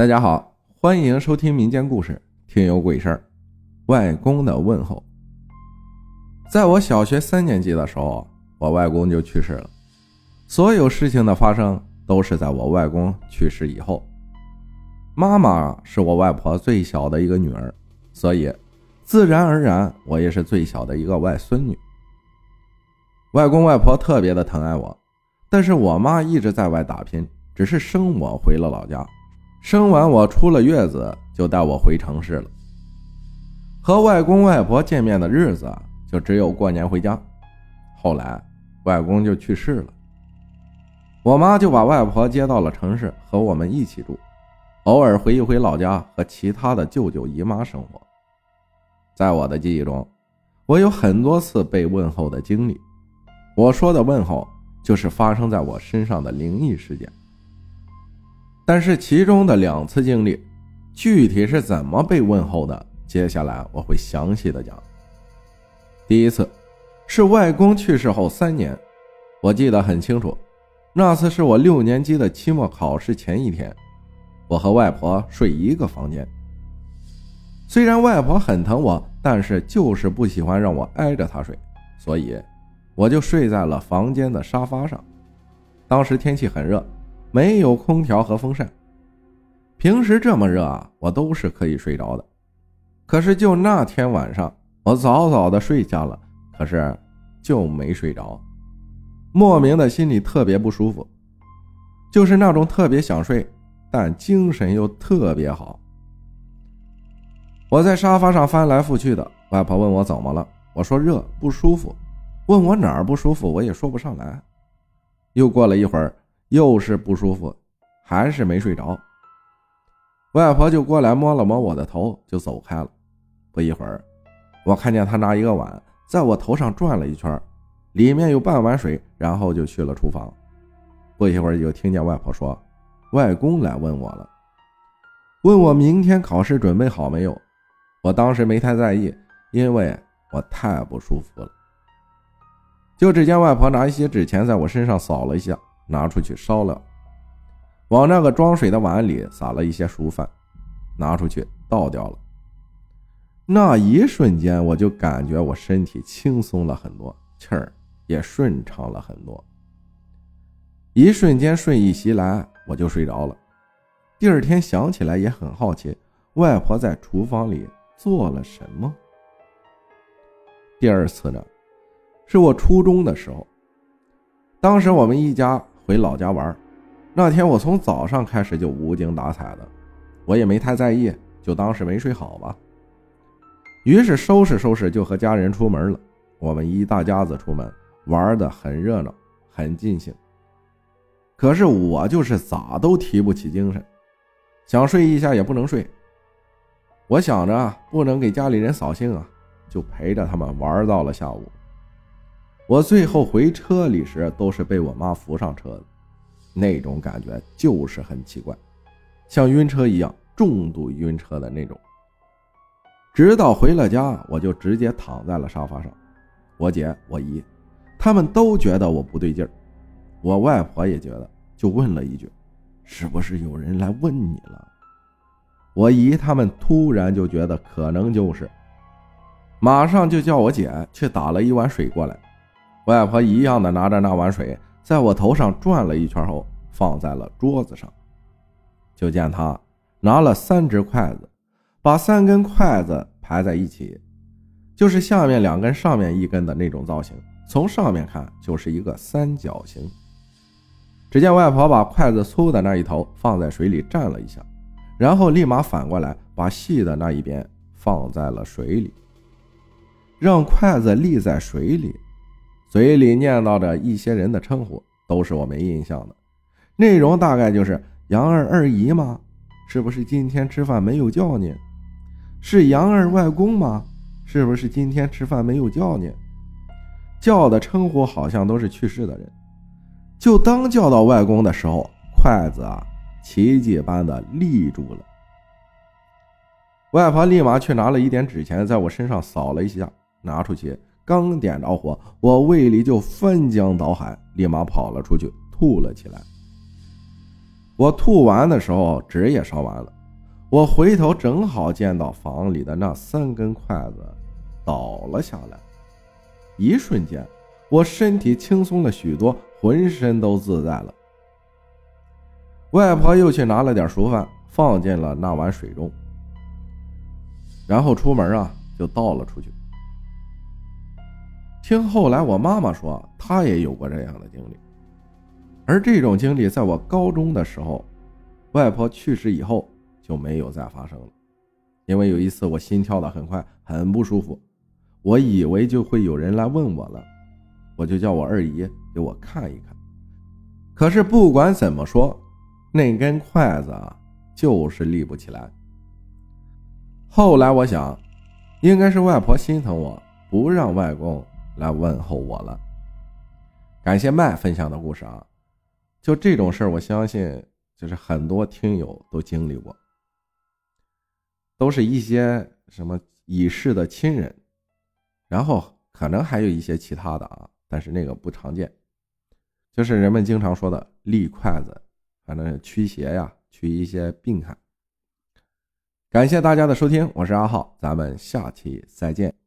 大家好，欢迎收听民间故事《听有鬼事儿》。外公的问候。在我小学三年级的时候，我外公就去世了。所有事情的发生都是在我外公去世以后。妈妈是我外婆最小的一个女儿，所以自然而然我也是最小的一个外孙女。外公外婆特别的疼爱我，但是我妈一直在外打拼，只是生我回了老家。生完我出了月子，就带我回城市了。和外公外婆见面的日子就只有过年回家。后来外公就去世了，我妈就把外婆接到了城市，和我们一起住，偶尔回一回老家和其他的舅舅姨妈生活。在我的记忆中，我有很多次被问候的经历。我说的问候，就是发生在我身上的灵异事件。但是其中的两次经历，具体是怎么被问候的？接下来我会详细的讲。第一次是外公去世后三年，我记得很清楚，那次是我六年级的期末考试前一天，我和外婆睡一个房间。虽然外婆很疼我，但是就是不喜欢让我挨着她睡，所以我就睡在了房间的沙发上。当时天气很热。没有空调和风扇，平时这么热啊，我都是可以睡着的。可是就那天晚上，我早早的睡下了，可是就没睡着，莫名的心里特别不舒服，就是那种特别想睡，但精神又特别好。我在沙发上翻来覆去的，外婆问我怎么了，我说热不舒服，问我哪儿不舒服，我也说不上来。又过了一会儿。又是不舒服，还是没睡着。外婆就过来摸了摸我的头，就走开了。不一会儿，我看见她拿一个碗在我头上转了一圈，里面有半碗水，然后就去了厨房。不一会儿，就听见外婆说：“外公来问我了，问我明天考试准备好没有。”我当时没太在意，因为我太不舒服了。就只见外婆拿一些纸钱在我身上扫了一下。拿出去烧了，往那个装水的碗里撒了一些熟饭，拿出去倒掉了。那一瞬间，我就感觉我身体轻松了很多，气儿也顺畅了很多。一瞬间睡意袭来，我就睡着了。第二天想起来也很好奇，外婆在厨房里做了什么。第二次呢，是我初中的时候，当时我们一家。回老家玩，那天我从早上开始就无精打采的，我也没太在意，就当是没睡好吧。于是收拾收拾就和家人出门了。我们一大家子出门玩的很热闹，很尽兴。可是我就是咋都提不起精神，想睡一下也不能睡。我想着不能给家里人扫兴啊，就陪着他们玩到了下午。我最后回车里时，都是被我妈扶上车的，那种感觉就是很奇怪，像晕车一样，重度晕车的那种。直到回了家，我就直接躺在了沙发上。我姐、我姨，他们都觉得我不对劲儿，我外婆也觉得，就问了一句：“是不是有人来问你了？”我姨他们突然就觉得可能就是，马上就叫我姐去打了一碗水过来。外婆一样的拿着那碗水，在我头上转了一圈后，放在了桌子上。就见她拿了三只筷子，把三根筷子排在一起，就是下面两根、上面一根的那种造型。从上面看，就是一个三角形。只见外婆把筷子粗的那一头放在水里蘸了一下，然后立马反过来把细的那一边放在了水里，让筷子立在水里。嘴里念叨着一些人的称呼，都是我没印象的，内容大概就是杨二二姨吗？是不是今天吃饭没有叫你？是杨二外公吗？是不是今天吃饭没有叫你？叫的称呼好像都是去世的人。就当叫到外公的时候，筷子啊，奇迹般的立住了。外婆立马去拿了一点纸钱，在我身上扫了一下，拿出去。刚点着火，我胃里就翻江倒海，立马跑了出去，吐了起来。我吐完的时候，纸也烧完了。我回头正好见到房里的那三根筷子倒了下来，一瞬间，我身体轻松了许多，浑身都自在了。外婆又去拿了点熟饭，放进了那碗水中，然后出门啊，就倒了出去。听后来我妈妈说，她也有过这样的经历，而这种经历在我高中的时候，外婆去世以后。就没有再发生了，因为有一次我心跳的很快，很不舒服，我以为就会有人来问我了，我就叫我二姨给我看一看。可是不管怎么说，那根筷子啊就是立不起来。后来我想，应该是外婆心疼我，不让外公来问候我了。感谢麦分享的故事啊，就这种事儿，我相信就是很多听友都经历过。都是一些什么已逝的亲人，然后可能还有一些其他的啊，但是那个不常见，就是人们经常说的立筷子，反正驱邪呀，驱一些病害。感谢大家的收听，我是阿浩，咱们下期再见。